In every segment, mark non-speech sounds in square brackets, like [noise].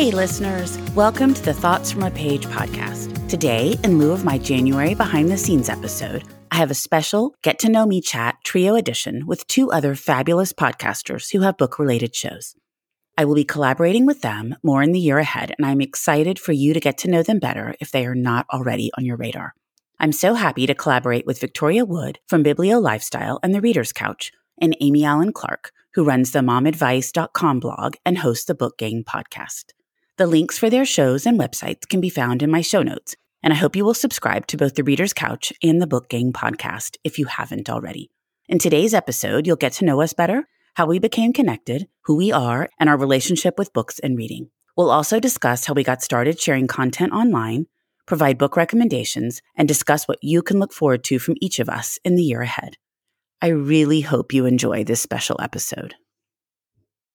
Hey, listeners. Welcome to the Thoughts from a Page podcast. Today, in lieu of my January behind the scenes episode, I have a special Get to Know Me chat trio edition with two other fabulous podcasters who have book related shows. I will be collaborating with them more in the year ahead, and I'm excited for you to get to know them better if they are not already on your radar. I'm so happy to collaborate with Victoria Wood from Biblio Lifestyle and The Reader's Couch, and Amy Allen Clark, who runs the momadvice.com blog and hosts the Book Gang podcast. The links for their shows and websites can be found in my show notes, and I hope you will subscribe to both The Reader's Couch and the Book Gang podcast if you haven't already. In today's episode, you'll get to know us better, how we became connected, who we are, and our relationship with books and reading. We'll also discuss how we got started sharing content online, provide book recommendations, and discuss what you can look forward to from each of us in the year ahead. I really hope you enjoy this special episode.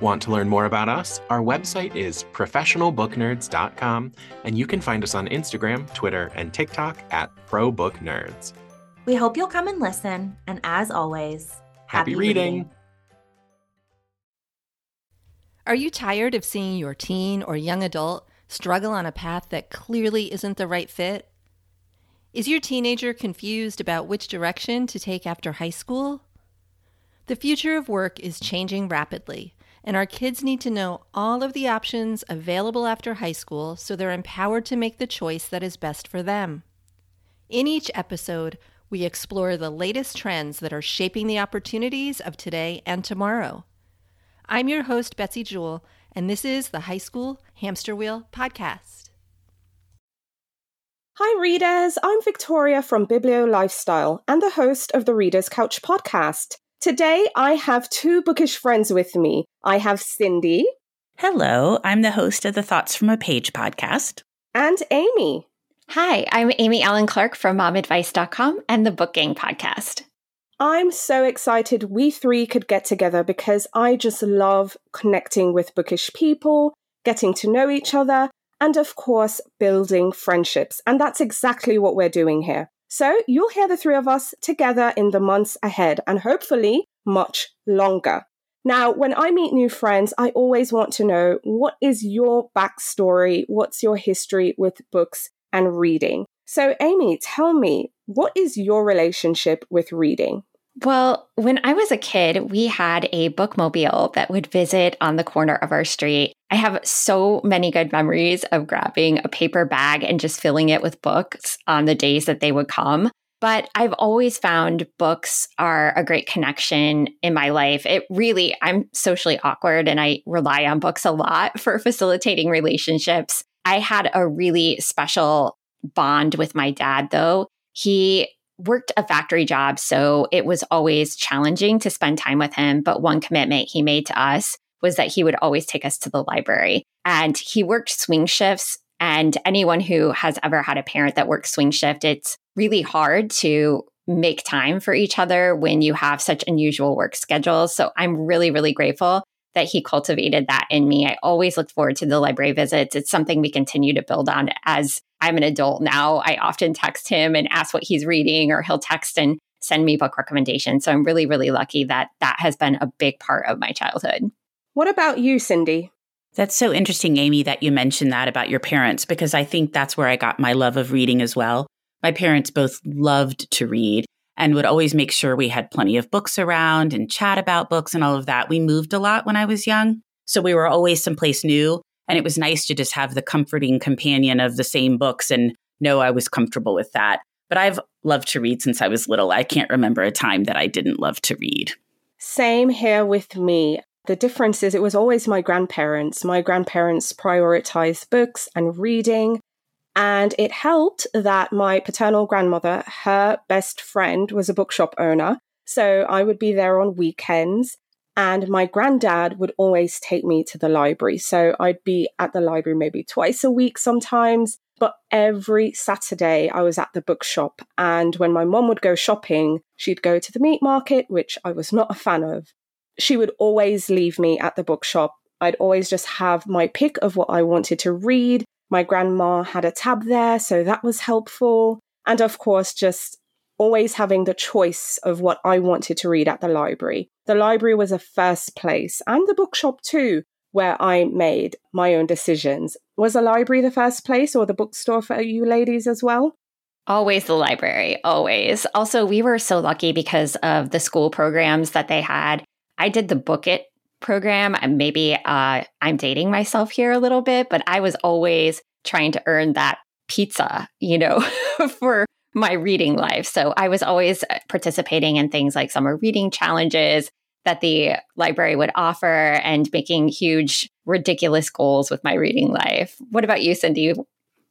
Want to learn more about us? Our website is professionalbooknerds.com, and you can find us on Instagram, Twitter, and TikTok at ProBookNerds. We hope you'll come and listen, and as always, happy, happy reading. reading. Are you tired of seeing your teen or young adult struggle on a path that clearly isn't the right fit? Is your teenager confused about which direction to take after high school? The future of work is changing rapidly and our kids need to know all of the options available after high school so they're empowered to make the choice that is best for them. In each episode, we explore the latest trends that are shaping the opportunities of today and tomorrow. I'm your host, Betsy Jewell, and this is the High School Hamster Wheel Podcast. Hi, readers. I'm Victoria from Biblio Lifestyle and the host of the Reader's Couch podcast. Today, I have two bookish friends with me. I have Cindy. Hello, I'm the host of the Thoughts from a Page podcast. And Amy. Hi, I'm Amy Allen Clark from momadvice.com and the Book Gang podcast. I'm so excited we three could get together because I just love connecting with bookish people, getting to know each other, and of course, building friendships. And that's exactly what we're doing here. So you'll hear the three of us together in the months ahead and hopefully much longer. Now, when I meet new friends, I always want to know what is your backstory? What's your history with books and reading? So, Amy, tell me, what is your relationship with reading? Well, when I was a kid, we had a bookmobile that would visit on the corner of our street. I have so many good memories of grabbing a paper bag and just filling it with books on the days that they would come. But I've always found books are a great connection in my life. It really, I'm socially awkward and I rely on books a lot for facilitating relationships. I had a really special bond with my dad, though. He worked a factory job, so it was always challenging to spend time with him. But one commitment he made to us was that he would always take us to the library. And he worked swing shifts. And anyone who has ever had a parent that works swing shift, it's really hard to make time for each other when you have such unusual work schedules. So I'm really, really grateful that he cultivated that in me. I always look forward to the library visits. It's something we continue to build on as I'm an adult now. I often text him and ask what he's reading, or he'll text and send me book recommendations. So I'm really, really lucky that that has been a big part of my childhood. What about you, Cindy? That's so interesting, Amy, that you mentioned that about your parents, because I think that's where I got my love of reading as well. My parents both loved to read. and would always make sure we had plenty of books around and chat about books and all of that. We moved a lot when I was young. So we were always someplace new. And it was nice to just have the comforting companion of the same books and know I was comfortable with that. But I've loved to read since I was little. I can't remember a time that I didn't love to read. Same here with me. The difference is it was always my grandparents. My grandparents prioritized books and reading. And it helped that my paternal grandmother, her best friend, was a bookshop owner. So I would be there on weekends. And my granddad would always take me to the library. So I'd be at the library maybe twice a week sometimes. But every Saturday, I was at the bookshop. And when my mom would go shopping, she'd go to the meat market, which I was not a fan of. She would always leave me at the bookshop. I'd always just have my pick of what I wanted to read. My grandma had a tab there, so that was helpful. And of course, just always having the choice of what I wanted to read at the library. The library was a first place, and the bookshop too, where I made my own decisions. Was the library the first place or the bookstore for you ladies as well? Always the library, always. Also, we were so lucky because of the school programs that they had. I did the Book It program. Maybe uh, I'm dating myself here a little bit, but I was always trying to earn that pizza, you know, [laughs] for my reading life. So I was always uh, participating in things like summer reading challenges that the library would offer and making huge, ridiculous goals with my reading life. What about you, Cindy?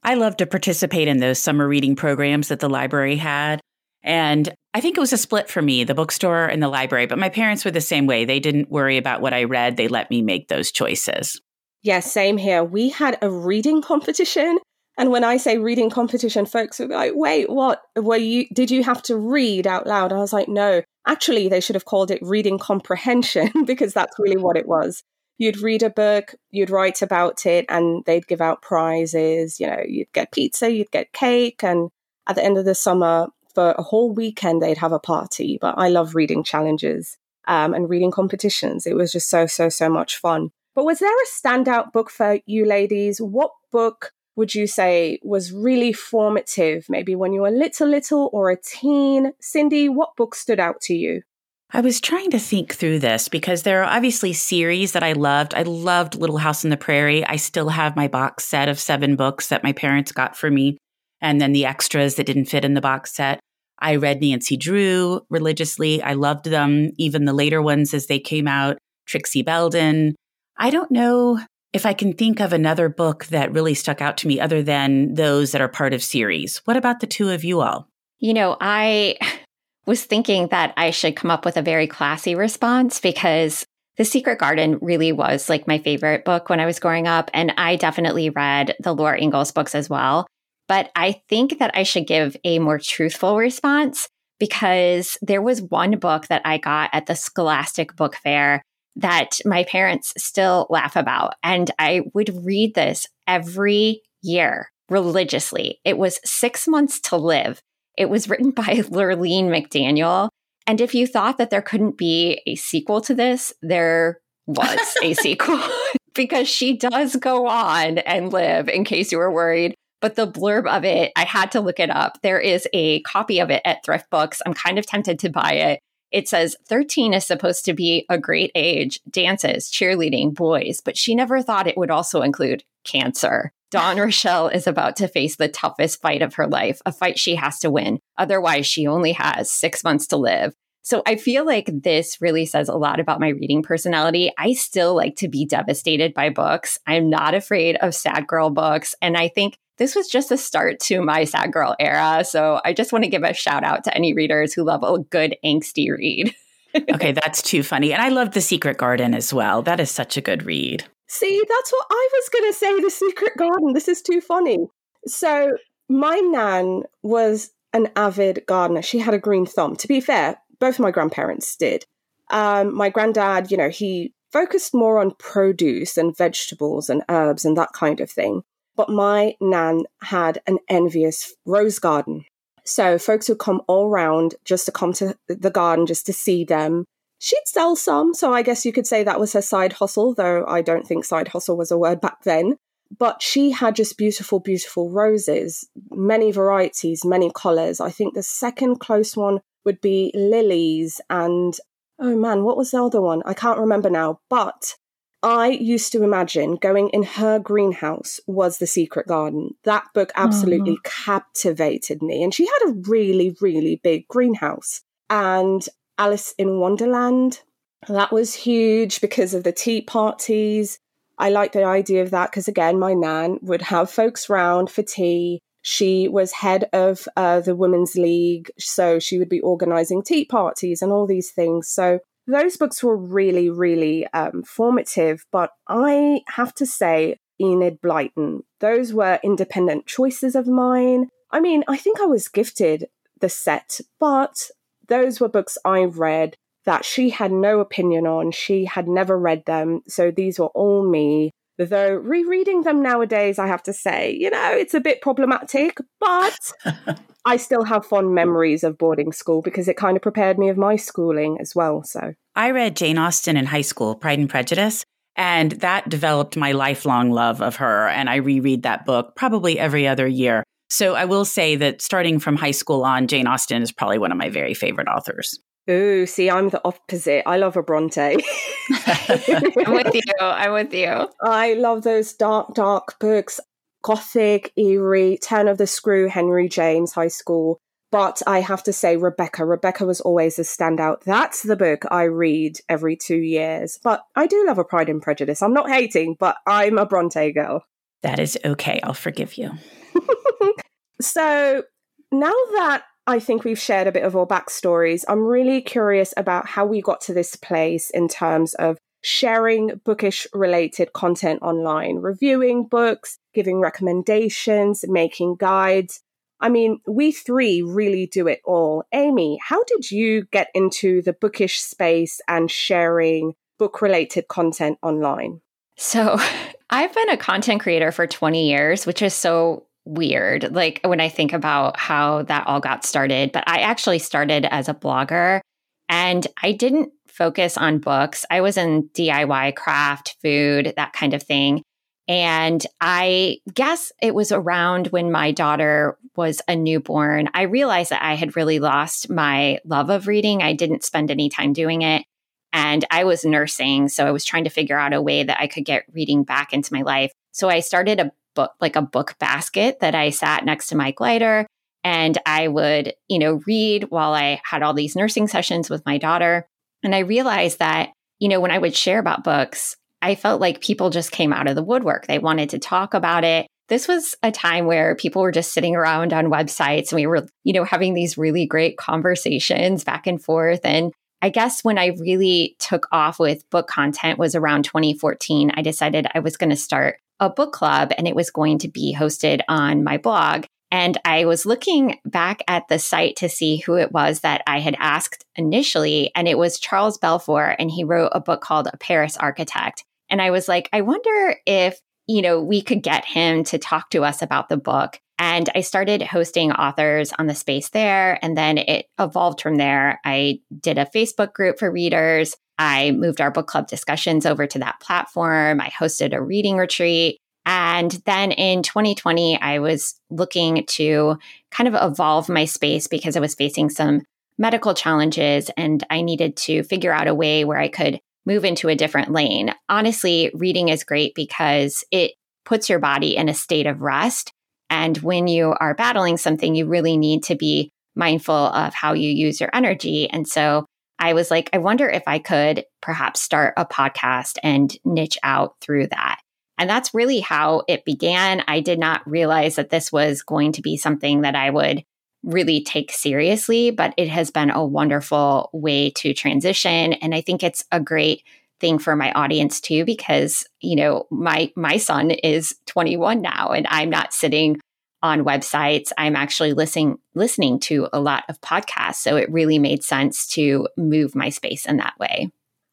I love to participate in those summer reading programs that the library had. And I think it was a split for me, the bookstore and the library, but my parents were the same way. They didn't worry about what I read, they let me make those choices. Yes, yeah, same here. We had a reading competition. And when I say reading competition, folks would be like, wait, what? Were you did you have to read out loud? I was like, no. Actually, they should have called it reading comprehension [laughs] because that's really what it was. You'd read a book, you'd write about it, and they'd give out prizes. You know, you'd get pizza, you'd get cake, and at the end of the summer, for a whole weekend they'd have a party. But I love reading challenges um, and reading competitions. It was just so, so, so much fun. But was there a standout book for you ladies? What book would you say was really formative, maybe when you were little, little or a teen? Cindy, what book stood out to you? I was trying to think through this because there are obviously series that I loved. I loved Little House on the Prairie. I still have my box set of seven books that my parents got for me, and then the extras that didn't fit in the box set. I read Nancy Drew religiously. I loved them, even the later ones as they came out. Trixie Belden. I don't know if I can think of another book that really stuck out to me other than those that are part of series. What about the two of you all? You know, I [laughs] was thinking that I should come up with a very classy response because The Secret Garden really was like my favorite book when I was growing up. And I definitely read the Laura Ingalls books as well. But I think that I should give a more truthful response because there was one book that I got at the Scholastic Book Fair that my parents still laugh about. And I would read this every year religiously. It was Six Months to Live. It was written [laughs] by Lurlene McDaniel. And if you thought that there couldn't be a sequel to this, there was a [laughs] sequel [laughs] because she does go on and live, in case you were worried but the blurb of it, I had to look it up. There is a copy of it at Thrift Books. I'm kind of tempted to buy it. It says 13 is supposed to be a great age, dances, cheerleading, boys, but she never thought it would also include cancer. Dawn [laughs] Rochelle is about to face the toughest fight of her life, a fight she has to win. Otherwise, she only has six months to live. So I feel like this really says a lot about my reading personality. I still like to be devastated by books. I'm not afraid of sad girl books. And I think this was just a start to my sad girl era. So I just want to give a shout out to any readers who love a good angsty read. [laughs] okay, that's too funny. And I love The Secret Garden as well. That is such a good read. See, that's what I was going to say The Secret Garden. This is too funny. So, my nan was an avid gardener. She had a green thumb. To be fair, both my grandparents did. Um, my granddad, you know, he focused more on produce and vegetables and herbs and that kind of thing. But my nan had an envious rose garden. So folks would come all round just to come to the garden just to see them. She'd sell some, so I guess you could say that was her side hustle, though I don't think side hustle was a word back then. But she had just beautiful, beautiful roses, many varieties, many colours. I think the second close one would be lilies and oh man, what was the other one? I can't remember now. But I used to imagine going in her greenhouse was the secret garden. That book absolutely mm-hmm. captivated me. And she had a really, really big greenhouse. And Alice in Wonderland, that was huge because of the tea parties. I like the idea of that because, again, my nan would have folks round for tea. She was head of uh, the Women's League, so she would be organizing tea parties and all these things. So those books were really, really um, formative. But I have to say, Enid Blyton, those were independent choices of mine. I mean, I think I was gifted the set, but those were books I read that she had no opinion on. She had never read them. So these were all me. Though rereading them nowadays, I have to say, you know, it's a bit problematic, but [laughs] I still have fond memories of boarding school because it kind of prepared me of my schooling as well. So I read Jane Austen in high school, Pride and Prejudice, and that developed my lifelong love of her. And I reread that book probably every other year. So I will say that starting from high school on, Jane Austen is probably one of my very favorite authors. Ooh, see, I'm the opposite. I love a Bronte. [laughs] I'm with you. I'm with you. I love those dark, dark books. Gothic, eerie, Turn of the Screw, Henry James, high school. But I have to say, Rebecca. Rebecca was always a standout. That's the book I read every two years. But I do love a Pride and Prejudice. I'm not hating, but I'm a Bronte girl. That is okay. I'll forgive you. [laughs] so now that I think we've shared a bit of our backstories. I'm really curious about how we got to this place in terms of sharing bookish related content online, reviewing books, giving recommendations, making guides. I mean, we three really do it all. Amy, how did you get into the bookish space and sharing book related content online? So, [laughs] I've been a content creator for 20 years, which is so weird. Like when I think about how that all got started, but I actually started as a blogger and I didn't focus on books. I was in DIY, craft, food, that kind of thing. And I guess it was around when my daughter was a newborn. I realized that I had really lost my love of reading. I didn't spend any time doing it. And I was nursing. So I was trying to figure out a way that I could get reading back into my life. So I started a book, like a book basket that I sat next to my glider. And I would, you know, read while I had all these nursing sessions with my daughter. And I realized that, you know, when I would share about books, I felt like people just came out of the woodwork. They wanted to talk about it. This was a time where people were just sitting around on websites and we were, you know, having these really great conversations back and forth. And I guess when I really took off with book content was around 2014. I decided I was going to start a book club and it was going to be hosted on my blog. And I was looking back at the site to see who it was that I had asked initially. And it was Charles Belfoure, and he wrote a book called A Paris Architect. And I was like, I wonder if, you know, we could get him to talk to us about the book. And I started hosting authors on the space there. And then it evolved from there. I did a Facebook group for readers. I moved our book club discussions over to that platform. I hosted a reading retreat. And then in 2020, I was looking to kind of evolve my space because I was facing some medical challenges and I needed to figure out a way where I could move into a different lane. Honestly, reading is great because it puts your body in a state of rest. And when you are battling something, you really need to be mindful of how you use your energy. And so I was like, I wonder if I could perhaps start a podcast and niche out through that. And that's really how it began. I did not realize that this was going to be something that I would really take seriously, but it has been a wonderful way to transition. And I think it's a great thing for my audience too, because, you know, my, my son is 21 now and I'm not sitting on websites. I'm actually listening listening to a lot of podcasts, so it really made sense to move my space in that way.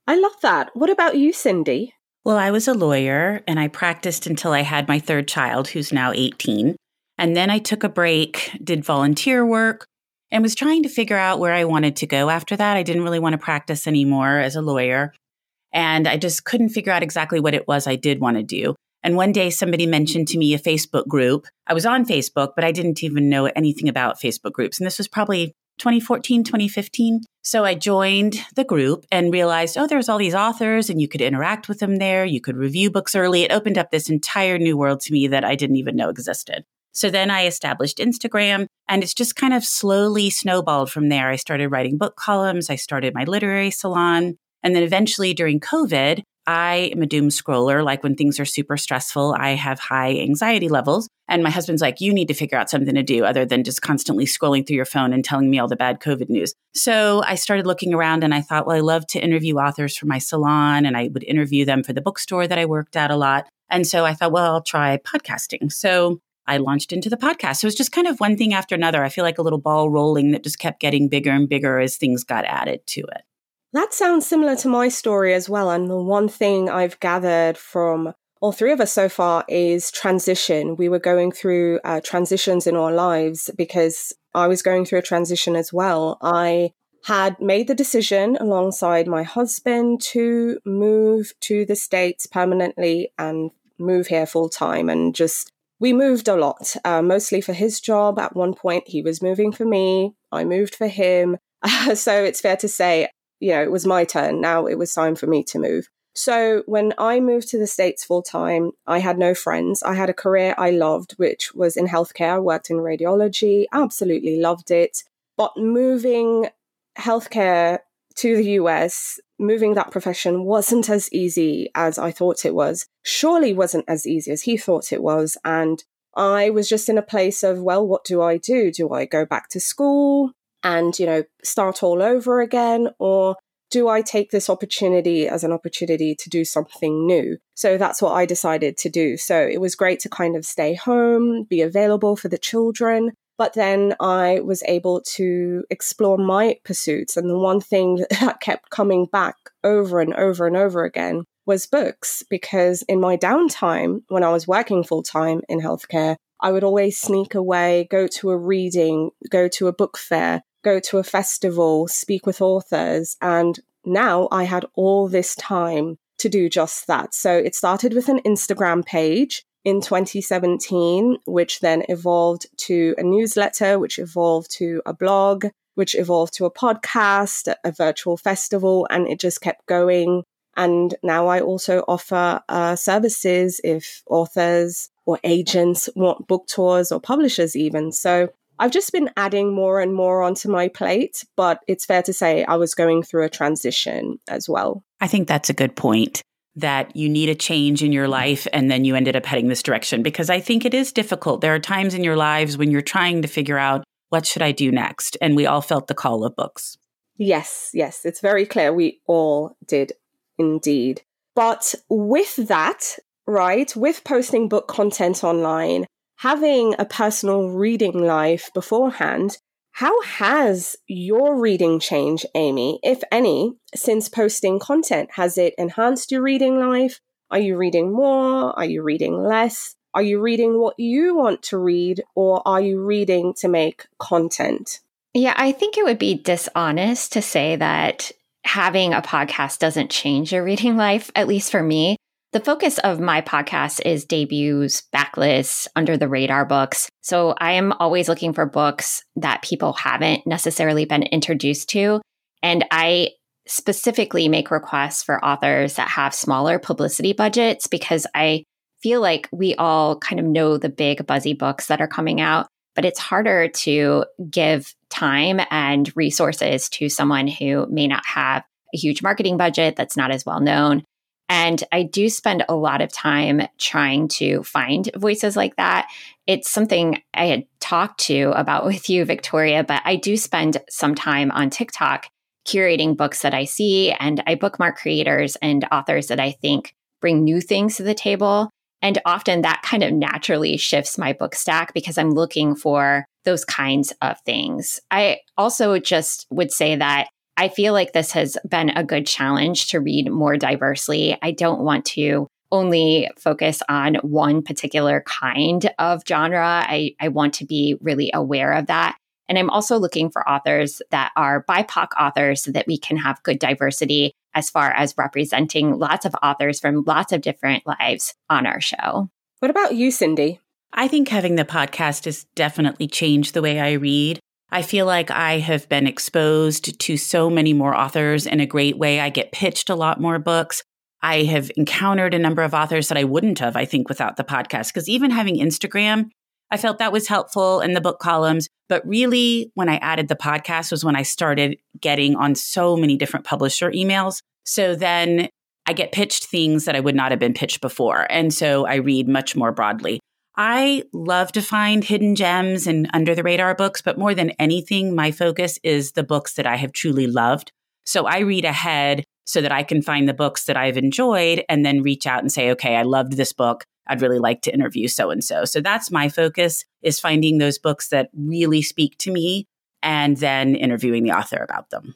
I love that. What about you, Cindy? Well, I was a lawyer and I practiced until I had my third child, who's now 18. And then I took a break, did volunteer work, and was trying to figure out where I wanted to go after that. I didn't really want to practice anymore as a lawyer. And I just couldn't figure out exactly what it was I did want to do. And one day somebody mentioned to me a Facebook group. I was on Facebook, but I didn't even know anything about Facebook groups. And this was probably 2014, 2015. So I joined the group and realized, oh, there's all these authors and you could interact with them there. You could review books early. It opened up this entire new world to me that I didn't even know existed. So then I established Instagram and it's just kind of slowly snowballed from there. I started writing book columns. I started my literary salon. And then eventually during COVID, I am a doom scroller. Like when things are super stressful, I have high anxiety levels. And my husband's like, you need to figure out something to do other than just constantly scrolling through your phone and telling me all the bad COVID news. So I started looking around and I thought, well, I love to interview authors for my salon and I would interview them for the bookstore that I worked at a lot. And so I thought, well, I'll try podcasting. So I launched into the podcast. So it was just kind of one thing after another. I feel like a little ball rolling that just kept getting bigger and bigger as things got added to it. That sounds similar to my story as well. And the one thing I've gathered from all three of us so far is transition. We were going through uh, transitions in our lives because I was going through a transition as well. I had made the decision alongside my husband to move to the States permanently and move here full time and just we moved a lot, uh, mostly for his job. At one point, he was moving for me. I moved for him. Uh, [laughs] so it's fair to say you know, it was my turn. Now it was time for me to move. So when I moved to the States full time, I had no friends. I had a career I loved, which was in healthcare. I worked in radiology, absolutely loved it. But moving healthcare to the US, moving that profession wasn't as easy as I thought it was. Surely wasn't as easy as he thought it was. And I was just in a place of, well, what do I do? Do I go back to school? And, you know, start all over again? Or do I take this opportunity as an opportunity to do something new? So that's what I decided to do. So it was great to kind of stay home, be available for the children. But then I was able to explore my pursuits. And the one thing [laughs] that kept coming back over and over and over again was books, because in my downtime, when I was working full time in healthcare, I would always sneak away, go to a reading, go to a book fair, go to a festival, speak with authors. And now I had all this time to do just that. So it started with an Instagram page in 2017, which then evolved to a newsletter, which evolved to a blog, which evolved to a podcast, a virtual festival, and it just kept going. And now I also offer uh, services if authors or agents want book tours or publishers, even. So I've just been adding more and more onto my plate, but it's fair to say I was going through a transition as well. I think that's a good point that you need a change in your life and then you ended up heading this direction because I think it is difficult. There are times in your lives when you're trying to figure out what should I do next and we all felt the call of books. Yes, yes, it's very clear we all did indeed. But with that, right, with posting book content online, having a personal reading life beforehand, how has your reading changed, Amy, if any, since posting content? Has it enhanced your reading life? Are you reading more? Are you reading less? Are you reading what you want to read, or are you reading to make content? Yeah, I think it would be dishonest to say that having a podcast doesn't change your reading life, at least for me. The focus of my podcast is debuts, backlists, under the radar books. So I am always looking for books that people haven't necessarily been introduced to. And I specifically make requests for authors that have smaller publicity budgets because I feel like we all kind of know the big buzzy books that are coming out, but it's harder to give time and resources to someone who may not have a huge marketing budget that's not as well known. And I do spend a lot of time trying to find voices like that. It's something I had talked to about [laughs] with you, Victoria, but I do spend some time on TikTok curating books that I see, and I bookmark creators and authors that I think bring new things to the table. And often that kind of naturally shifts my book stack because I'm looking for those kinds of things. I also just would say that I feel like this has been a good challenge to read more diversely. I don't want to only focus on one particular kind of genre. I, I want to be really aware of that. And I'm also looking for authors that are BIPOC authors so that we can have good diversity as far as representing lots of authors from lots of different lives on our show. What about you, Cindy? I think having the podcast has definitely changed the way I read. I feel like I have been exposed to so many more authors in a great way. I get pitched a lot more books. I have encountered a number of authors that I wouldn't have, I think, without the podcast. Because even having Instagram, I felt that was helpful in the book columns. But really, when I added the podcast was when I started getting on so many different publisher emails. So then I get pitched things that I would not have been pitched before. And so I read much more broadly. I love to find hidden gems and under the radar books, but more than anything, my focus is the books that I have truly loved. So I read ahead so that I can find the books that I've enjoyed and then reach out and say, okay, I loved this book. I'd really like to interview so and so. So that's my focus is finding those books that really speak to me and then interviewing the author about them.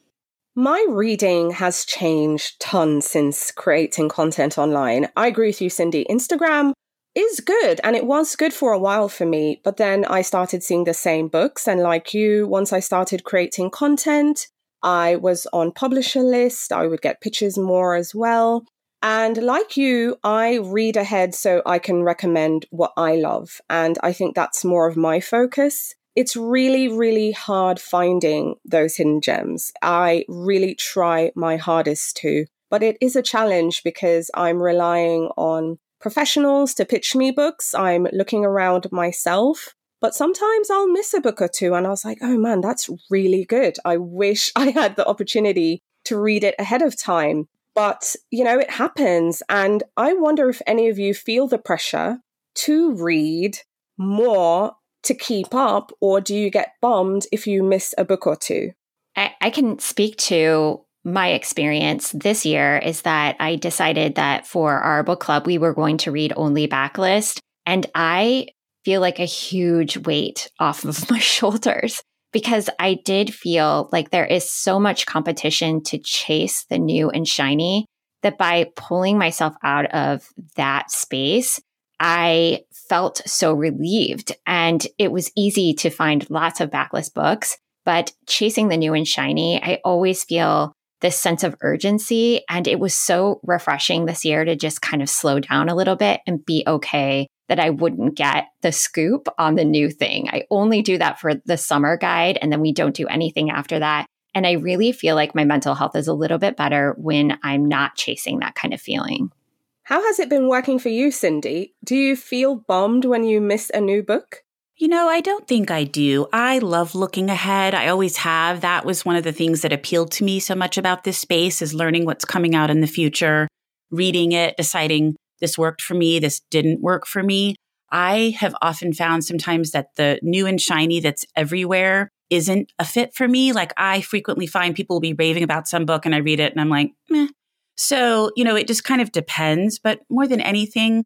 My reading has changed tons since creating content online. I agree with you, Cindy. Instagram is good and it was good for a while for me, but then I started seeing the same books. And like you, once I started creating content, I was on publisher list. I would get pitches more as well. And like you, I read ahead so I can recommend what I love. And I think that's more of my focus. It's really, really hard finding those hidden gems. I really try my hardest to, but it is a challenge because I'm relying on professionals to pitch me books. I'm looking around myself. But sometimes I'll miss a book or two and I was like, oh man, that's really good. I wish [laughs] I had the opportunity to read it ahead of time. But, you know, it happens. And I wonder if any of you feel the pressure to read more to keep up, or do you get bummed if you miss a book or two? I, I can speak to my experience this year is that I decided that for our book club, we were going to read only backlist. And I feel like a huge weight off of [laughs] my shoulders because I did feel like there is so much competition to chase the new and shiny that by pulling myself out of that space, I felt so relieved. And it was easy to find lots of backlist books. But chasing the new and shiny, I always feel this sense of urgency. And it was so refreshing this year to just kind of slow down a little bit and be okay that I wouldn't get the scoop on the new thing. I only do that for the summer guide and then we don't do anything after that. And I really feel like my mental health is a little bit better when I'm not chasing that kind of feeling. How has it been working for you, Cindy? Do you feel bombed when you miss a new book? You know, I don't think I do. I love looking ahead. I always have. That was one of the things that appealed to me so much about this space is learning what's coming out in the future, reading it, deciding this worked for me, this didn't work for me. I have often found sometimes that the new and shiny that's everywhere isn't a fit for me. Like I frequently find people will be raving about some book and I read it and I'm like, meh. So, you know, it just kind of depends. But more than anything,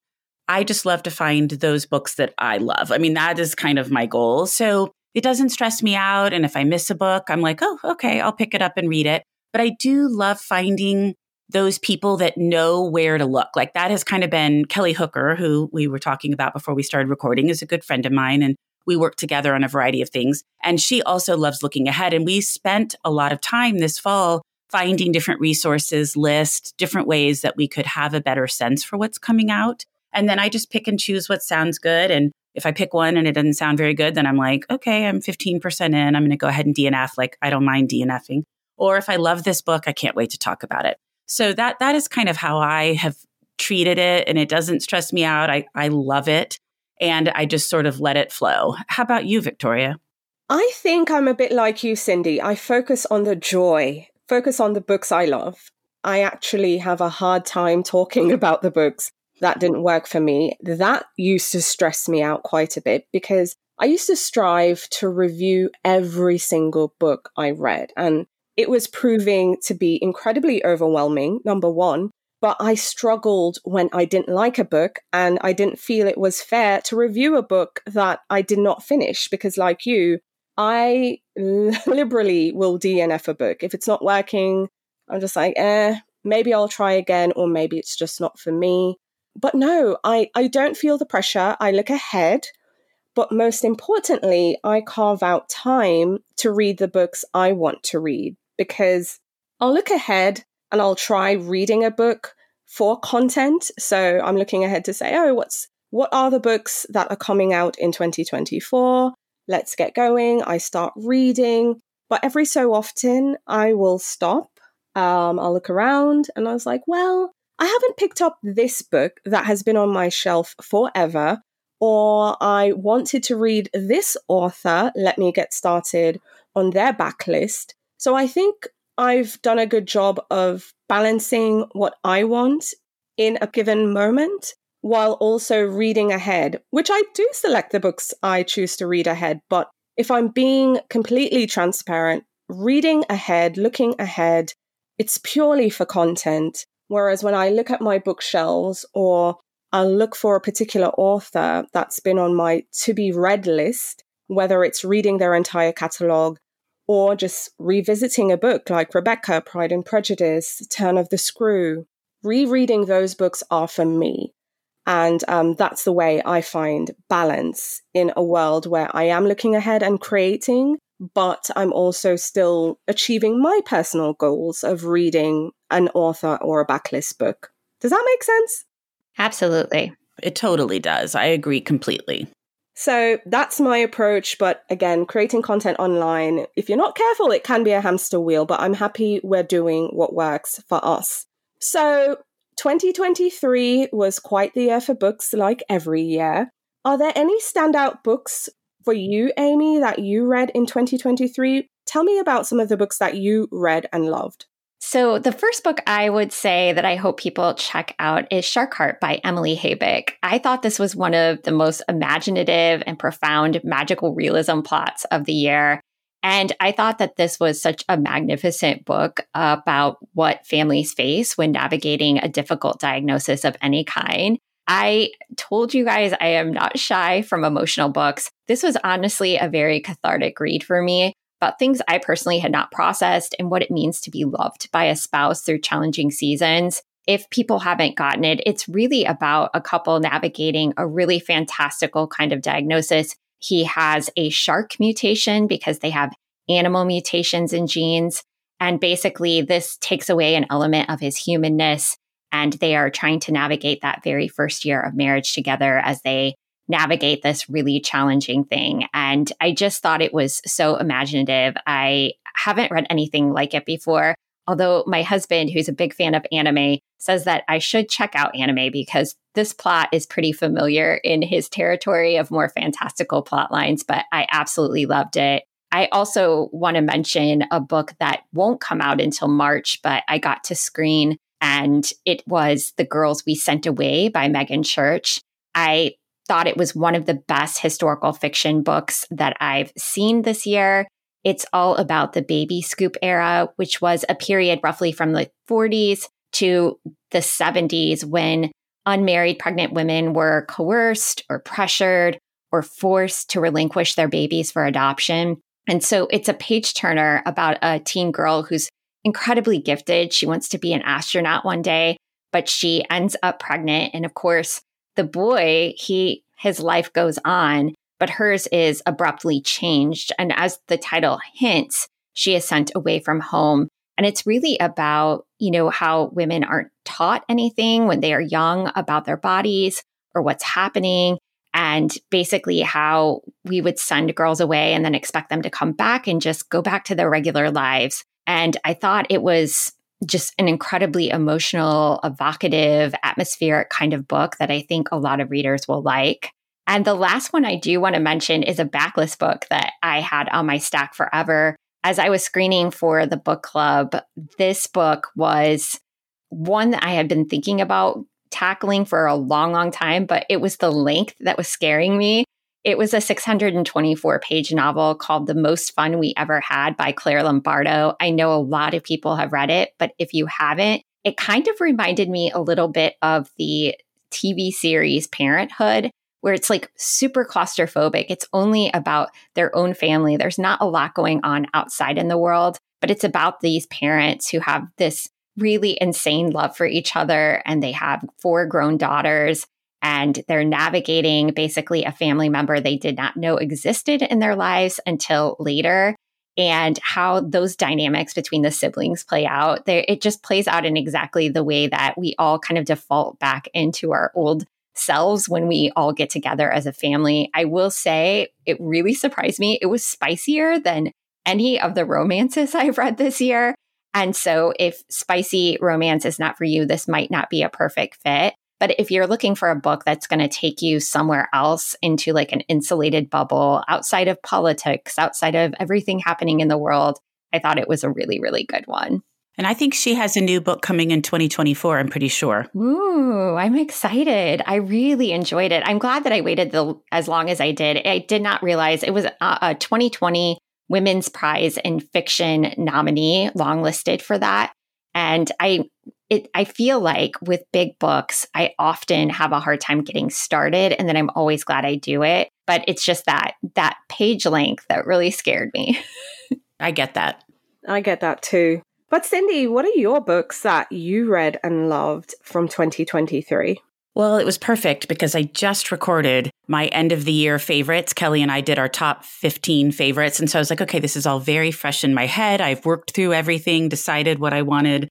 I just love to find those books that I love. I mean, that is kind of my goal. So it doesn't stress me out. And if I miss a book, I'm like, oh, okay, I'll pick it up and read it. But I do love finding those people that know where to look. Like that has kind of been Kelly Hooker, who we were talking about before we started recording, is a good friend of mine. And we work together on a variety of things. And she also loves looking ahead. And we spent a lot of time this fall finding different resources, lists, different ways that we could have a better sense for what's coming out. And then I just pick and choose what sounds good. And if I pick one and it doesn't sound very good, then I'm like, okay, I'm 15% in. I'm going to go ahead and DNF. Like, I don't mind DNFing. Or if I love this book, I can't wait to talk about it. So that that is kind of how I have treated it. And it doesn't stress me out. I, I love it. And I just sort of let it flow. How about you, Victoria? I think I'm a bit like you, Cindy. I focus on the joy, focus on the books I love. I actually have a hard time talking [laughs] about the books that didn't work for me. That used to stress me out quite a bit because I used to strive to review every single book I read. And it was proving to be incredibly overwhelming, number one. But I struggled when I didn't like a book and I didn't feel it was fair to review a book that I did not finish because, like you, I [laughs] liberally will DNF a book. If it's not working, I'm just like, eh, maybe I'll try again, or maybe it's just not for me but no, I, I don't feel the pressure. I look ahead. But most importantly, I carve out time to read the books I want to read because I'll look ahead and I'll try reading a book for content. So I'm looking ahead to say, oh, what's what are the books that are coming out in 2024? let's get going. I start reading, but every so often I will stop. Um, I'll look around and I was like, well, I haven't picked up this book that has been on my shelf forever, or I wanted to read this author. Let me get started on their backlist. So I think I've done a good job of balancing what I want in a given moment while also reading ahead, which I do select the books I choose to read ahead. But if I'm being completely transparent, reading ahead, looking ahead, it's purely for content. Whereas when I look at my bookshelves or I'll look for a particular author that's been on my to be read list, whether it's reading their entire catalogue or just revisiting a book like Rebecca, Pride and Prejudice, Turn of the Screw. Rereading those books are for me. And um, that's the way I find balance in a world where I am looking ahead and creating, but I'm also still achieving my personal goals of reading an author or a backlist book. Does that make sense? Absolutely. It totally does. I agree completely. So that's my approach. But again, creating content online, if you're not careful, it can be a hamster wheel, but I'm happy we're doing what works for us. So 2023 was quite the year for books, like every year. Are there any standout books for you, Amy, that you read in 2023? Tell me about some of the books that you read and loved. So, the first book I would say that I hope people check out is Shark Heart by Emily Habeck. I thought this was one of the most imaginative and profound magical realism plots of the year. And I thought that this was such a magnificent book about what families face when navigating a difficult diagnosis of any kind. I told you guys I am not shy from emotional books. This was honestly a very cathartic read for me about things I personally had not processed and what it means to be loved by a spouse through challenging seasons. If people haven't gotten it, it's really about a couple navigating a really fantastical kind of diagnosis. He has a shark mutation because they have animal mutations in genes. And basically, this takes away an element of his humanness. And they are trying to navigate that very first year of marriage together as they navigate this really challenging thing. And I just thought it was so imaginative. I haven't read anything like it before. Although my husband, who's a big fan of anime, says that I should check out anime because this plot is pretty familiar in his territory of more fantastical plot lines, but I absolutely loved it. I also want to mention a book that won't come out until March, but I got to screen, and it was The Girls We Sent Away by Meagan Church. I thought it was one of the best historical fiction books that I've seen this year. It's all about the baby scoop era, which was a period roughly from the 40s to the 70s when unmarried pregnant women were coerced or pressured or forced to relinquish their babies for adoption. And so it's a page turner about a teen girl who's incredibly gifted. She wants to be an astronaut one day, but she ends up pregnant. And of course, the boy, he his life goes on, but hers is abruptly changed. And as the title hints, she is sent away from home. And it's really about, you know, how women aren't taught anything when they are young about their bodies or what's happening. And basically, how we would send girls away and then expect them to come back and just go back to their regular lives. And I thought it was just an incredibly emotional, evocative, atmospheric kind of book that I think a lot of readers will like. And the last one I do want to mention is a backlist book that I had on my stack forever. As I was screening for the book club, this book was one that I had been thinking about tackling for a long, long time, but it was the length that was scaring me. It was a 624 page novel called The Most Fun We Ever Had by Claire Lombardo. I know a lot of people have read it, but if you haven't, it kind of reminded me a little bit of the TV series Parenthood, where it's like super claustrophobic. It's only about their own family. There's not a lot going on outside in the world, but it's about these parents who have this really insane love for each other and they have four grown daughters and they're navigating basically a family member they did not know existed in their lives until later and how those dynamics between the siblings play out. it just plays out in exactly the way that we all kind of default back into our old selves when we all get together as a family. I will say it really surprised me. It was spicier than any of the romances [laughs] I've read this year. And so, if spicy romance is not for you, this might not be a perfect fit. But if you're looking for a book that's going to take you somewhere else into like an insulated bubble outside of politics, outside of everything happening in the world, I thought it was a really, really good one. And I think she has a new book coming in 2024, I'm pretty sure. Ooh, I'm excited. I really enjoyed it. I'm glad that I waited the, as long as I did. I did not realize it was a, a 2020 Women's Prize in Fiction nominee, longlisted for that. And I it I feel like with big books, I often have a hard time getting started and then I'm always glad I do it. But it's just that that page length that really scared me. [laughs] I get that. I get that too. But Cindy, what are your books that you read and loved from 2023? Well, it was perfect because I just recorded my end of the year favorites. Kelly and I did our top 15 favorites. And so I was like, okay, this is all very fresh in my head. I've worked through everything, decided what I wanted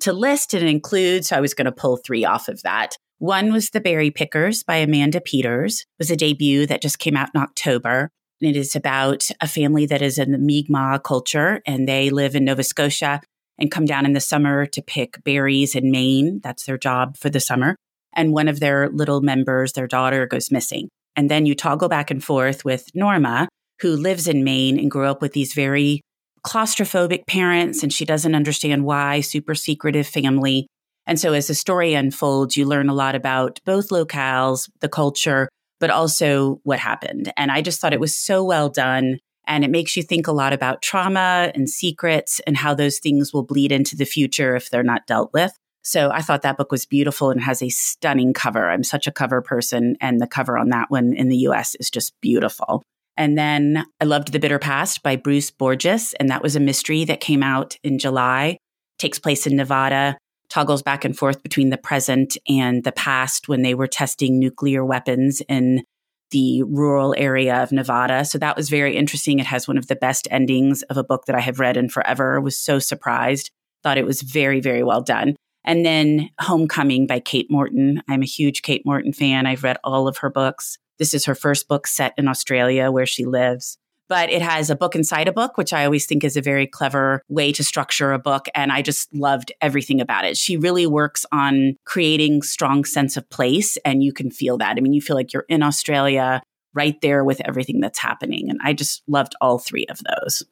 to list and include. So I was going to pull three off of that. One was The Berry Pickers by Amanda Peters. It was a debut that just came out in October. And it is about a family that is in the Mi'kmaq culture and they live in Nova Scotia and come down in the summer to pick berries in Maine. That's their job for the summer. And one of their little members, their daughter, goes missing. And then you toggle back and forth with Norma, who lives in Maine and grew up with these very claustrophobic parents, and she doesn't understand why, super secretive family. And so as the story unfolds, you learn a lot about both locales, the culture, but also what happened. And I just thought it was so well done. And it makes you think a lot about trauma and secrets and how those things will bleed into the future if they're not dealt with. So I thought that book was beautiful and has a stunning cover. I'm such a cover person, and the cover on that one in the US is just beautiful. And then I loved The Bitter Past by Bruce Borgos, and that was a mystery that came out in July. Takes place in Nevada, toggles back and forth between the present and the past when they were testing nuclear weapons in the rural area of Nevada. So that was very interesting. It has one of the best endings of a book that I have read in forever. Was so surprised. Thought it was very, very well done. And then Homecoming by Kate Morton. I'm a huge Kate Morton fan. I've read all of her books. This is her first book set in Australia where she lives. But it has a book inside a book, which I always think is a very clever way to structure a book. And I just loved everything about it. She really works on creating strong sense of place. And you can feel that. I mean, you feel like you're in Australia right there with everything that's happening. And I just loved all three of those.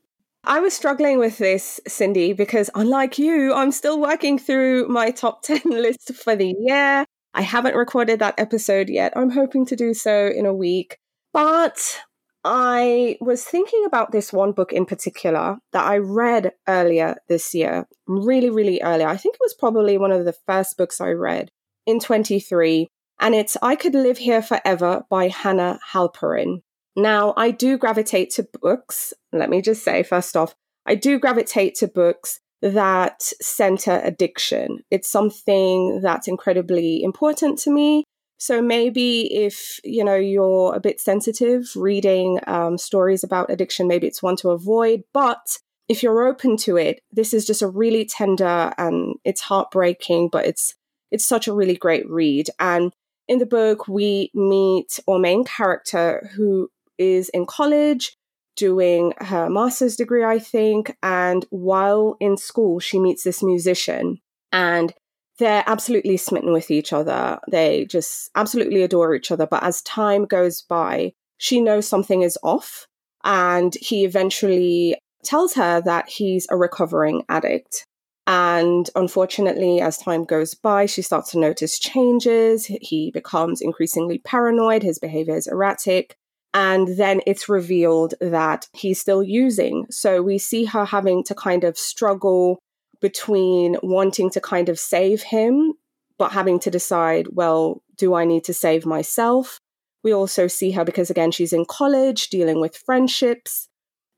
I was struggling with this, Cindy, because unlike you, I'm still working through my top [laughs] 10 list for the year. I haven't recorded that episode yet. I'm hoping to do so in a week. But I was thinking about this one book in particular that I read earlier this year, really, really early. I think it was probably one of the first books I read in 23. And it's I Could Live Here Forever by Hannah Halperin. Now, I do gravitate to books. Let me just say, first off, I do gravitate to books that center addiction. It's something that's incredibly important to me. So maybe if you know you're a bit sensitive reading um, stories about addiction, maybe it's one to avoid. But if you're open to it, this is just a really tender and it's heartbreaking, but it's it's such a really great read. And in the book, we meet our main character who is in college doing her master's degree, I think. And while in school, she meets this musician and they're absolutely smitten with each other. They just absolutely adore each other. But as time goes by, she knows something is off. And he eventually tells her that he's a recovering addict. And unfortunately, as time goes by, she starts to notice changes. He becomes increasingly paranoid. His behavior is erratic. And then it's revealed that he's still using. So we see her having to kind of struggle between wanting to kind of save him, but having to decide, well, do I need to save myself? We also see her because, again, she's in college dealing with friendships.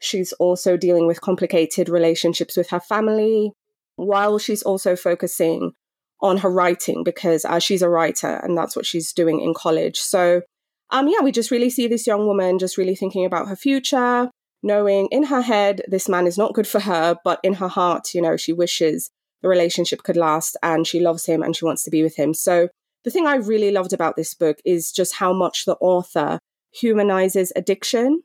She's also dealing with complicated relationships with her family, while she's also focusing on her writing because uh, she's a writer and that's what she's doing in college. So um, yeah, we just really see this young woman just really thinking about her future, knowing in her head this man is not good for her, but in her heart, you know, she wishes the relationship could last and she loves him and she wants to be with him. So the thing I really loved about this book is just how much the author humanizes addiction.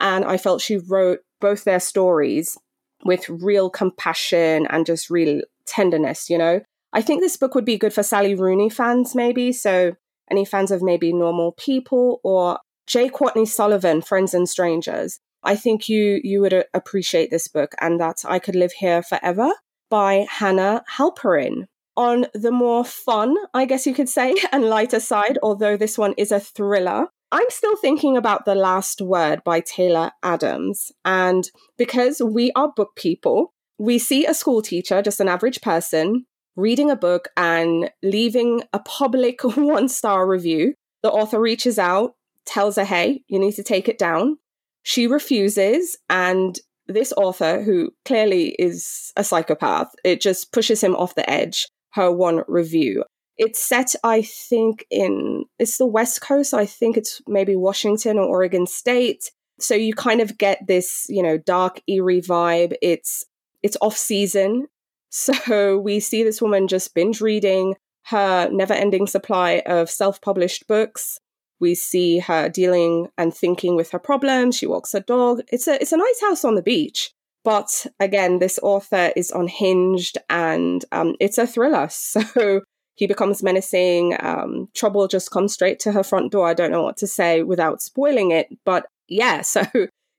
And I felt she wrote both their stories with real compassion and just real tenderness, you know? I think this book would be good for Sally Rooney fans, maybe. So, any fans of maybe Normal People or J. Courtney Sullivan, Friends and Strangers. I think you you would uh, appreciate this book and that I Could Live Here Forever by Hannah Halperin. On the more fun, I guess you could say, [laughs] and lighter side, although this one is a thriller, I'm still thinking about The Last Word by Taylor Adams. And because we are book people, we see a school teacher, just an average person, reading a book and leaving a public [laughs] one star review. The author reaches out, tells her, hey, you need to take it down. She refuses, and this author, who clearly is a psychopath, it just pushes him off the edge. Her one review. It's set, I think, in it's the West Coast. I think it's maybe Washington or Oregon State. So you kind of get this, you know, dark, eerie vibe. It's it's off season. So we see this woman just binge reading her never ending supply of self published books. We see her dealing and thinking with her problems. She walks her dog. It's a it's a nice house on the beach. But again, this author is unhinged and um, it's a thriller. [laughs] So he becomes menacing. Um, trouble just comes straight to her front door. I don't know what to say without spoiling it. But yeah, [laughs] so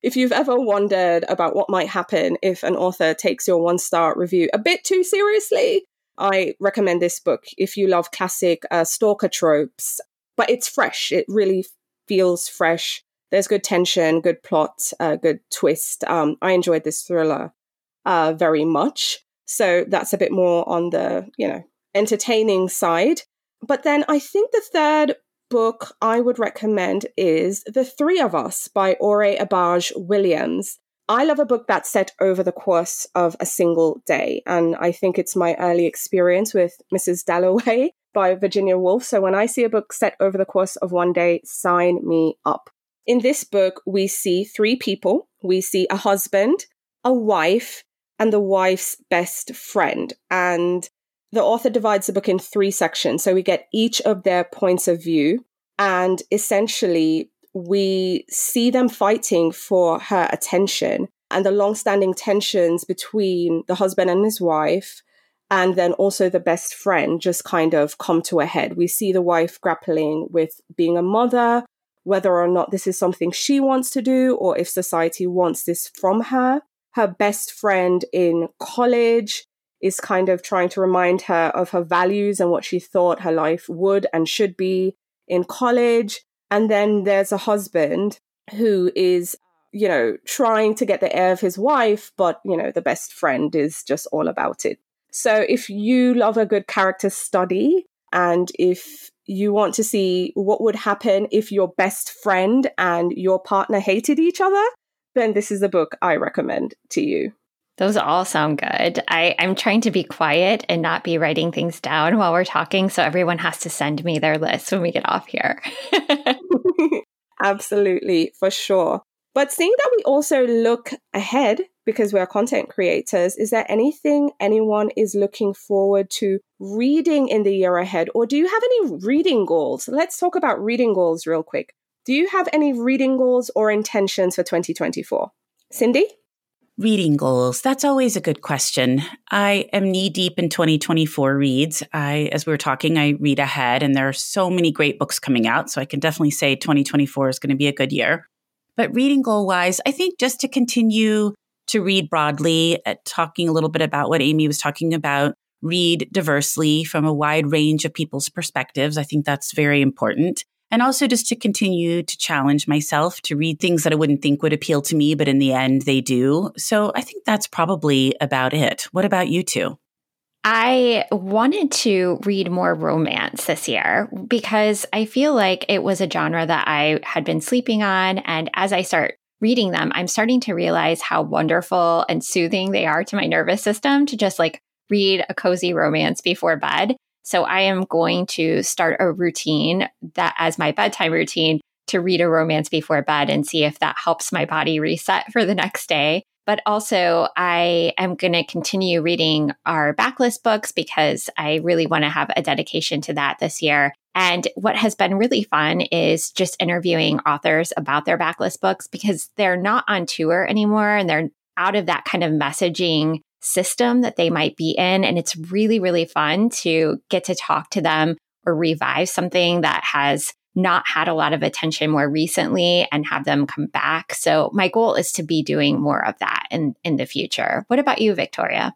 if you've ever wondered about what might happen if an author takes your one star review a bit too seriously, I recommend this book if you love classic uh, stalker tropes. But it's fresh. It really feels fresh. There's good tension, good plot, uh, good twist. Um, I enjoyed this thriller uh, very much. So that's a bit more on the, you know, entertaining side. But then I think the third book I would recommend is The Three of Us by Ore Agbaje-Williams. I love a book that's set over the course of a single day. And I think it's my early experience with Mrs. Dalloway [laughs] by Virginia Woolf. So when I see a book set over the course of one day, sign me up. In this book, we see three people. We see a husband, a wife, and the wife's best friend. And the author divides the book in three sections. So we get each of their points of view. And essentially, we see them fighting for her attention and the long-standing tensions between the husband and his wife and then also the best friend just kind of come to a head. We see the wife grappling with being a mother, whether or not this is something she wants to do or if society wants this from her. Her best friend in college is kind of trying to remind her of her values and what she thought her life would and should be in college. And then there's a husband who is, you know, trying to get the air of his wife, but, you know, the best friend is just all about it. So if you love a good character study and if you want to see what would happen if your best friend and your partner hated each other, then this is a book I recommend to you. Those all sound good. I, I'm trying to be quiet and not be writing things down while we're talking. So everyone has to send me their list when we get off here. [laughs] Absolutely, for sure. But seeing that we also look ahead because we're content creators, is there anything anyone is looking forward to reading in the year ahead? Or do you have any reading goals? Let's talk about reading goals real quick. Do you have any reading goals or intentions for 2024? Cindy? Reading goals. That's always a good question. I am knee deep in 2024 reads. I, as we were talking, I read ahead and there are so many great books coming out. So I can definitely say 2024 is going to be a good year. But reading goal wise, I think just to continue to read broadly, uh, talking a little bit about what Amy was talking about, read diversely from a wide range of people's perspectives. I think that's very important and also just to continue to challenge myself to read things that I wouldn't think would appeal to me, but in the end they do. So I think that's probably about it. What about you two? I wanted to read more romance this year because I feel like it was a genre that I had been sleeping on. And as I start reading them, I'm starting to realize how wonderful and soothing they are to my nervous system to just like read a cozy romance before bed. So I am going to start a routine that as my bedtime routine to read a romance before bed and see if that helps my body reset for the next day. But also, I am going to continue reading our backlist books because I really want to have a dedication to that this year. And what has been really fun is just interviewing authors about their backlist books because they're not on tour anymore and they're out of that kind of messaging system that they might be in. And it's really, really fun to get to talk to them or revive something that has not had a lot of attention more recently and have them come back. So my goal is to be doing more of that in, in the future. What about you, Victoria?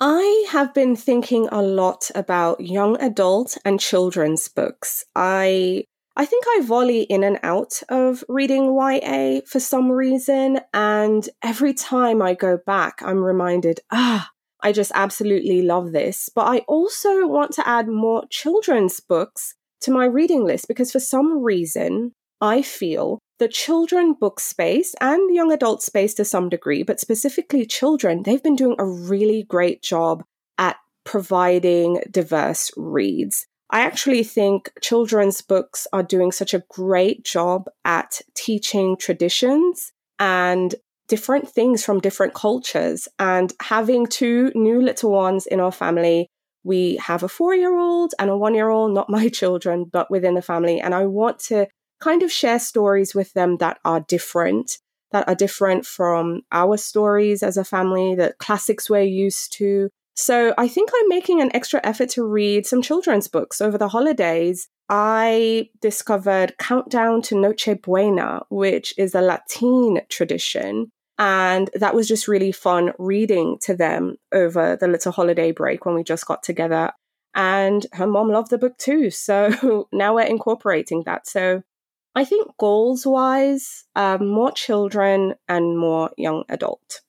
I have been thinking a lot about young adult and children's books. I I think I volley in and out of reading YA for some reason. And every time I go back, I'm reminded, ah, I just absolutely love this. But I also want to add more children's books to my reading list because for some reason, I feel the children book space and young adult space to some degree, but specifically children, they've been doing a really great job at providing diverse reads. I actually think children's books are doing such a great job at teaching traditions and different things from different cultures. And having two new little ones in our family, we have a four year old and a one year old, not my [laughs] children, but within the family. And I want to kind of share stories with them that are different, that are different from our stories as a family, the classics we're used to. So I think I'm making an extra effort to read some children's books over the holidays. I discovered Countdown to Noche Buena, which is a Latin tradition. And that was just really fun reading to them over the little holiday break when we just got together. And her mom loved the book too. [laughs] So now we're incorporating that. So I think goals wise, um, more children and more young adult.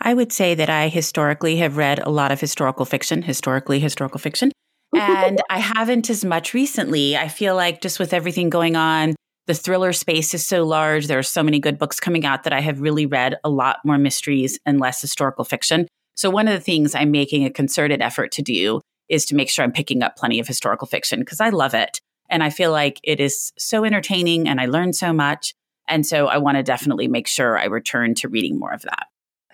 I would say that I historically have read a lot of historical fiction, historically historical fiction, and [laughs] I haven't as much recently. I feel like just with everything going on, the thriller space is so large. There are so many good books coming out that I have really read a lot more mysteries and less historical fiction. So, one of the things I'm making a concerted effort to do is to make sure I'm picking up plenty of historical fiction because I love it. And I feel like it is so entertaining and I learn so much. And so I want to definitely make sure I return to reading more of that.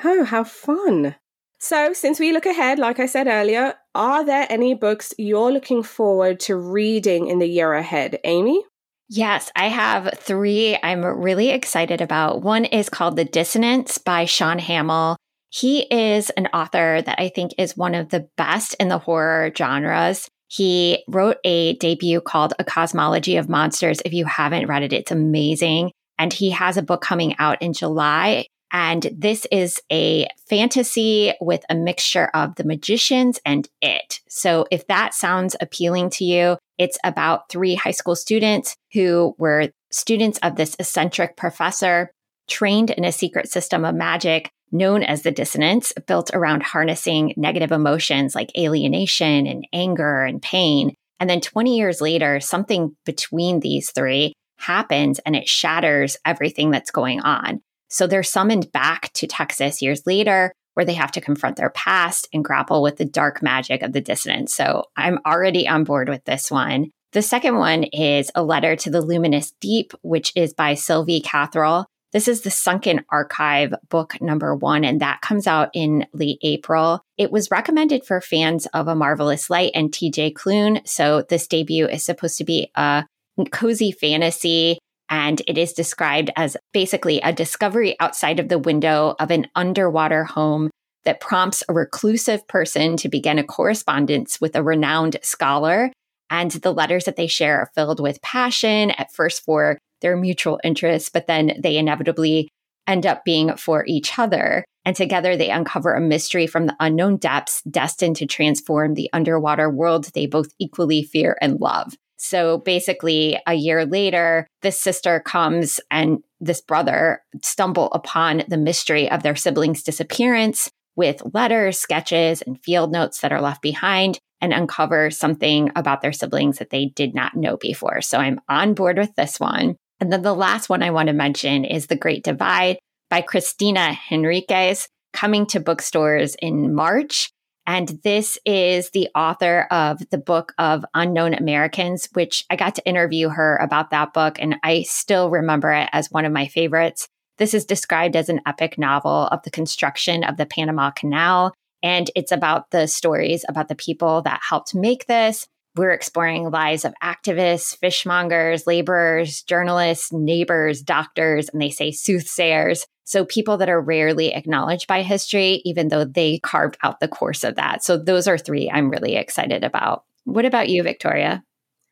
Oh, how fun. So, since we look ahead, like I said earlier, are there any books you're looking forward to reading in the year ahead? Amy? Yes, I have three I'm really excited about. One is called The Dissonance by Shaun Hamill. He is an author that I think is one of the best in the horror genres. He wrote a debut called A Cosmology of Monsters. If you haven't read it, it's amazing. And he has a book coming out in July. And this is a fantasy with a mixture of the magicians and it. So if that sounds appealing to you, it's about three high school students who were students of this eccentric professor trained in a secret system of magic known as the dissonance, built around harnessing negative emotions like alienation and anger and pain. And then 20 years later, something between these three happens and it shatters everything that's going on. So they're summoned back to Texas years later, where they have to confront their past and grapple with the dark magic of the dissonance. So I'm already on board with this one. The second one is A Letter to the Luminous Deep, which is by Sylvie Cathrall. This is the Sunken Archive book number one, and that comes out in late April. It was recommended for fans of A Marvelous Light and TJ Klune. So this debut is supposed to be a cozy fantasy, and it is described as basically a discovery outside of the window of an underwater home that prompts a reclusive person to begin a correspondence with a renowned scholar. And the letters that they share are filled with passion, at first for their mutual interests, but then they inevitably end up being for each other. And together they uncover a mystery from the unknown depths destined to transform the underwater world they both equally fear and love. So basically, a year later, this sister comes and this brother stumble upon the mystery of their siblings' disappearance with letters, sketches, and field notes that are left behind and uncover something about their siblings that they did not know before. So I'm on board with this one. And then the last one I want to mention is The Great Divide by Cristina Henriquez, coming to bookstores in March. And this is the author of the book of Unknown Americans, which I got to interview her about that book. And I still remember it as one of my favorites. This is described as an epic novel of the construction of the Panama Canal. And it's about the stories about the people that helped make this We're exploring lives of activists, fishmongers, laborers, journalists, neighbors, doctors, and they say soothsayers. So people that are rarely acknowledged by history, even though they carved out the course of that. So those are three I'm really excited about. What about you, Victoria?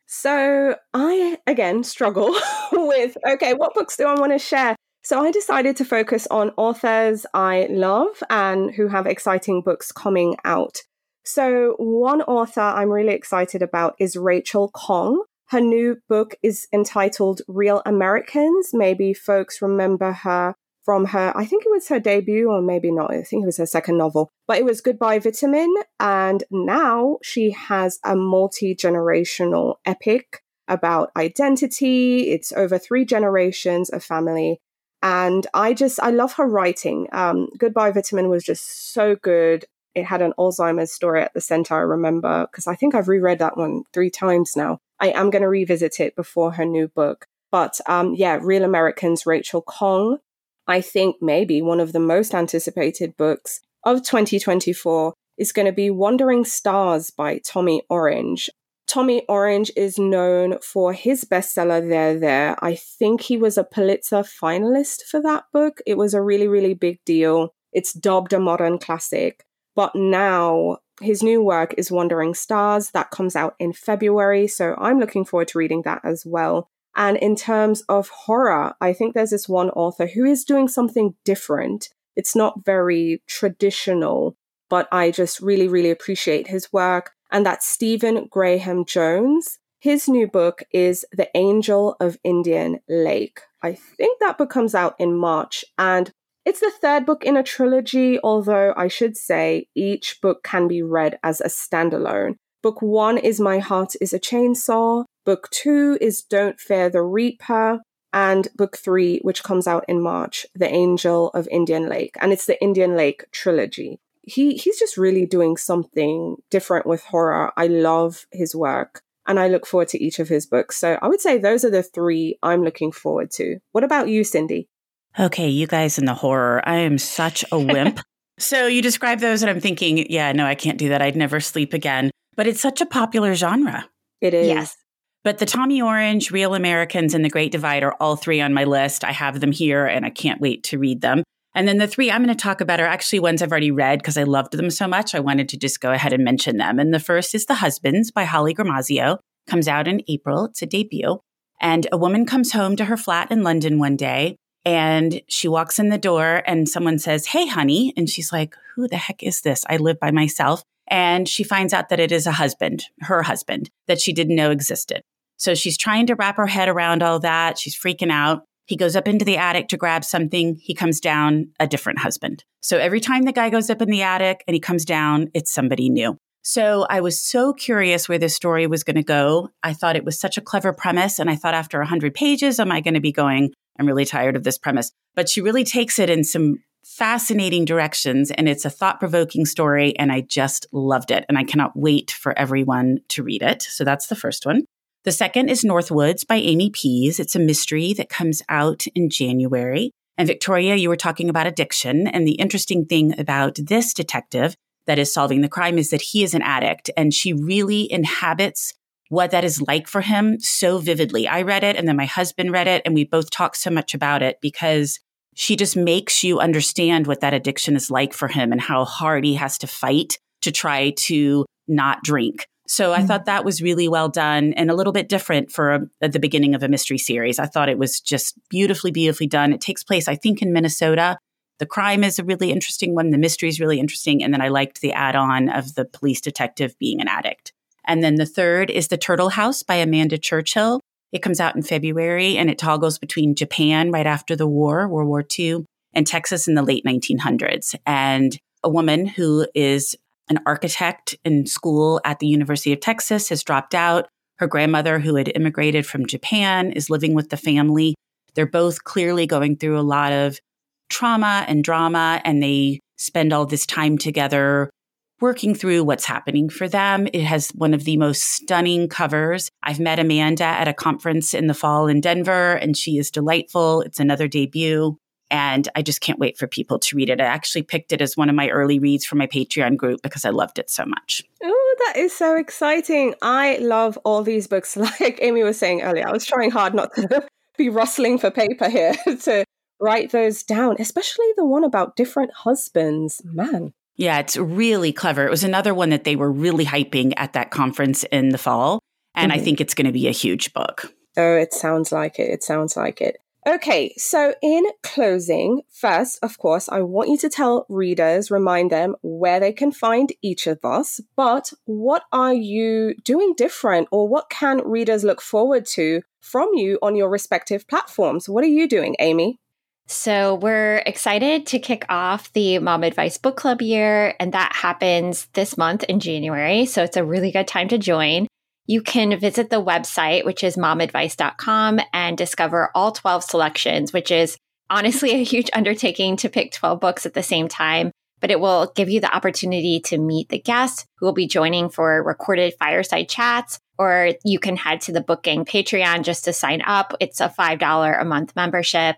So I again struggle [laughs] with okay, what books do I want to share? So I decided to focus on authors I love and who have exciting books coming out. So one author I'm really excited about is Rachel Khong. Her new book is entitled Real Americans. Maybe folks remember her from her, I think it was her debut, or maybe not. I think it was her second novel, but it was Goodbye Vitamin. And now she has a multi generational epic about identity. It's over three generations of family and I just, I love her writing. Um, Goodbye Vitamin was just so good. It had an Alzheimer's story at the center, I remember, because I think I've reread that one three times now. I am going to revisit it before her new book. But um, yeah, Real Americans, Rachel Khong, I think maybe one of the most anticipated books of 2024 is going to be Wandering Stars by Tommy Orange. Tommy Orange is known for his bestseller, There, There. I think he was a Pulitzer finalist for that book. It was a really, really big deal. It's dubbed a modern classic. But now his new work is Wandering Stars. That comes out in February. So I'm looking forward to reading that as well. And in terms of horror, I think there's this one author who is doing something different. It's not very traditional, but I just really, really appreciate his work and that's Stephen Graham Jones. His new book is The Angel of Indian Lake. I think that book comes out in March, and it's the third book in a trilogy, although I should say each book can be read as a standalone. Book one is My Heart is a Chainsaw. Book two is Don't Fear the Reaper. And book three, which comes out in March, The Angel of Indian Lake. And it's the Indian Lake trilogy he he's just really doing something different with horror. I love his work and I look forward to each of his books. So I would say those are the three I'm looking forward to. What about you, Cindy? Okay, you guys in the horror. I am such a wimp. [laughs] so you describe those and I'm thinking, yeah, no, I can't do that. I'd never sleep again. But it's such a popular genre. It is. Yes. But the Tommy Orange, Real Americans, and The Great Divide are all three on my list. I have them here and I can't wait to read them. And then the three I'm going to talk about are actually ones I've already read because I loved them so much. I wanted to just go ahead and mention them. And the first is The Husbands by Holly Gramazio. Comes out in April. It's a debut. And a woman comes home to her flat in London one day and she walks in the door and someone says, Hey, honey. And she's like, Who the heck is this? I live by myself. And she finds out that it is a husband, her husband, that she didn't know existed. So she's trying to wrap her head around all that. She's freaking out. He goes up into the attic to grab something. He comes down, a different husband. So every time the guy goes up in the attic and he comes down, it's somebody new. So I was so curious where this story was going to go. I thought it was such a clever premise. And I thought after 100 pages, am I going to be going, I'm really tired of this premise. But she really takes it in some fascinating directions. And it's a thought provoking story. And I just loved it. And I cannot wait for everyone to read it. So that's the first one. The second is Northwoods by Amy Pease. It's a mystery that comes out in January. And Victoria, you were talking about addiction. And the interesting thing about this detective that is solving the crime is that he is an addict and she really inhabits what that is like for him so vividly. I read it and then my husband read it and we both talked so much about it because she just makes you understand what that addiction is like for him and how hard he has to fight to try to not drink. So mm-hmm. I thought that was really well done and a little bit different for a, at the beginning of a mystery series. I thought it was just beautifully, beautifully done. It takes place, I think, in Minnesota. The crime is a really interesting one. The mystery is really interesting. And then I liked the add on of the police detective being an addict. And then the third is The Turtle House by Amanda Churchill. It comes out in February and it toggles between Japan right after the war, World War II, and Texas in the late 1900s. And a woman who is an architect in school at the University of Texas, has dropped out. Her grandmother, who had immigrated from Japan, is living with the family. They're both clearly going through a lot of trauma and drama, and they spend all this time together working through what's happening for them. It has one of the most stunning covers. I've met Amanda at a conference in the fall in Denver, and she is delightful. It's another debut. And I just can't wait for people to read it. I actually picked it as one of my early reads for my Patreon group because I loved it so much. Oh, that is so exciting. I love all these books. [laughs] Like Amy was saying earlier, I was trying hard not to [laughs] be rustling for paper here [laughs] to write those down, especially the one about different husbands. Man. Yeah, it's really clever. It was another one that they were really hyping at that conference in the fall. And mm-hmm. I think it's going to be a huge book. Oh, it sounds like it. It sounds like it. Okay, so in closing, first, of course, I want you to tell readers, remind them where they can find each of us, but what are you doing different or what can readers look forward to from you on your respective platforms? What are you doing, Amy? So, we're excited to kick off the Mom Advice Book Club year, and that happens this month in January. So, it's a really good time to join. You can visit the website, which is momadvice.com, and discover all 12 selections, which is honestly a huge undertaking to pick 12 books at the same time. But it will give you the opportunity to meet the guests who will be joining for recorded fireside chats, or you can head to the Book Gang Patreon just to sign up. It's a $5 a month membership.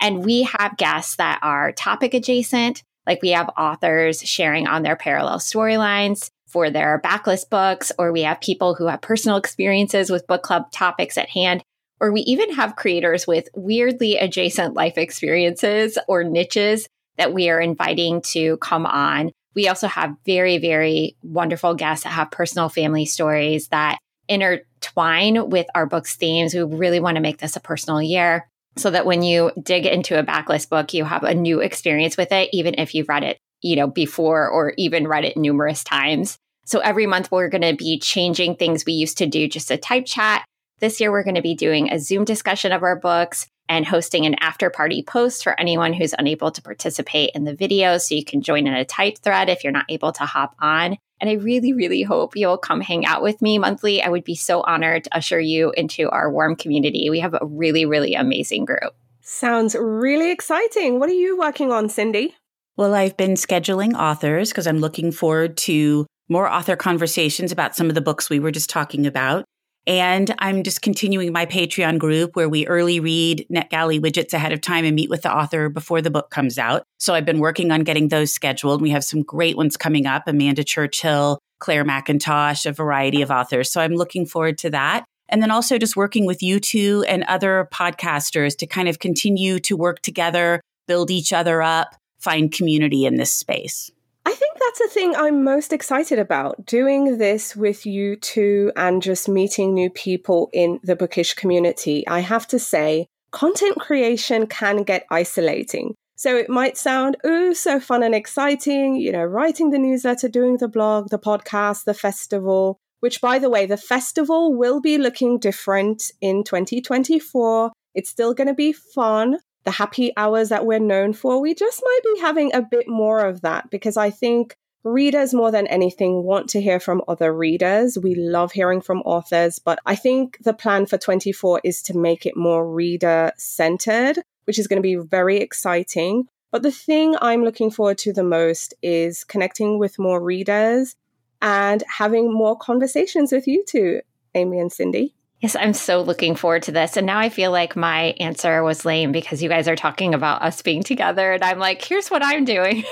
And we have guests that are topic adjacent, like we have authors sharing on their parallel storylines for their backlist books, or we have people who have personal experiences with book club topics at hand, or we even have creators with weirdly adjacent life experiences or niches that we are inviting to come on. We also have very, very wonderful guests that have personal family stories that intertwine with our book's themes. We really want to make this a personal year so that when you dig into a backlist book, you have a new experience with it, even if you've read it you know, before or even read it numerous times. So every month we're going to be changing things we used to do just a type chat. This year we're going to be doing a Zoom discussion of our books and hosting an after party post for anyone who's unable to participate in the video. So you can join in a type thread if you're not able to hop on. And I really, really hope you'll come hang out with me monthly. I would be so honored to usher you into our warm community. We have a really, really amazing group. Sounds really exciting. What are you working on, Cindy? Well, I've been scheduling authors because I'm looking forward to more author conversations about some of the books we were just talking about. And I'm just continuing my Patreon group where we early read NetGalley widgets ahead of time and meet with the author before the book comes out. So I've been working on getting those scheduled. We have some great ones coming up Amanda Churchill, Clare Mackintosh, a variety of authors. So I'm looking forward to that. And then also just working with you two and other podcasters to kind of continue to work together, build each other up, find community in this space. I think that's the thing I'm most excited about doing this with you two and just meeting new people in the bookish community. I have to say, content creation can get isolating. So it might sound, oh, so fun and exciting, you know, writing the newsletter, doing the blog, the podcast, the festival, which by the way, the festival will be looking different in 2024. It's still going to be fun the happy hours that we're known for, we just might be having a bit more of that because I think readers more than anything want to hear from other readers. We love hearing from authors, but I think the plan for 24 is to make it more reader centered, which is going to be very exciting. But the thing I'm looking forward to the most is connecting with more readers and having more conversations with you two, Amy and Cindy. Yes, I'm so looking forward to this. And now I feel like my answer was lame because you guys are talking about us being together and I'm like, here's what I'm doing.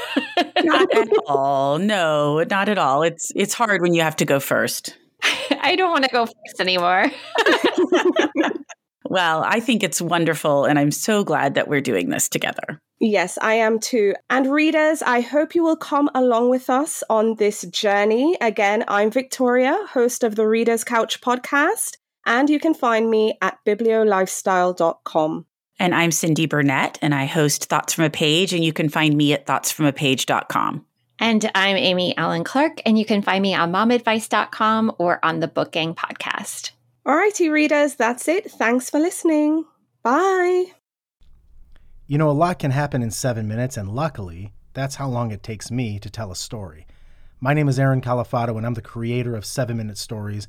not at [laughs] all. No, not at all. It's it's hard when you have to go first. I don't want to go first anymore. [laughs] well, I think it's wonderful and I'm so glad that we're doing this together. Yes, I am too. And readers, I hope you will come along with us on this journey. Again, I'm Victoria, host of the Reader's Couch podcast. And you can find me at bibliolifestyle.com. And I'm Cindy Burnett, and I host Thoughts from a Page, and you can find me at thoughtsfromapage.com. And I'm Amy Allen Clark, and you can find me on momadvice.com or on the Book Gang podcast. Alrighty, readers, that's it. Thanks for listening. Bye. You know, a lot can happen in seven minutes, and luckily, that's how long it takes me to tell a story. My name is Aaron Califato, and I'm the creator of Seven Minute Stories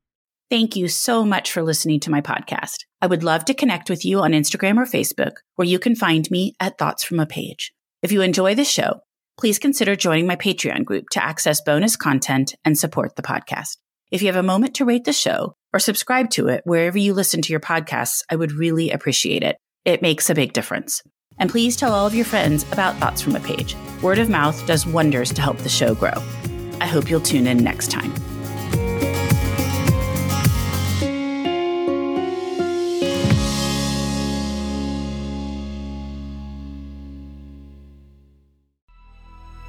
Thank you so much for listening to my podcast. I would love to connect with you on Instagram or Facebook, where you can find me at Thoughts from a Page. If you enjoy the show, please consider joining my Patreon group to access bonus content and support the podcast. If you have a moment to rate the show or subscribe to it wherever you listen to your podcasts, I would really appreciate it. It makes a big difference. And please tell all of your friends about Thoughts from a Page. Word of mouth does wonders to help the show grow. I hope you'll tune in next time.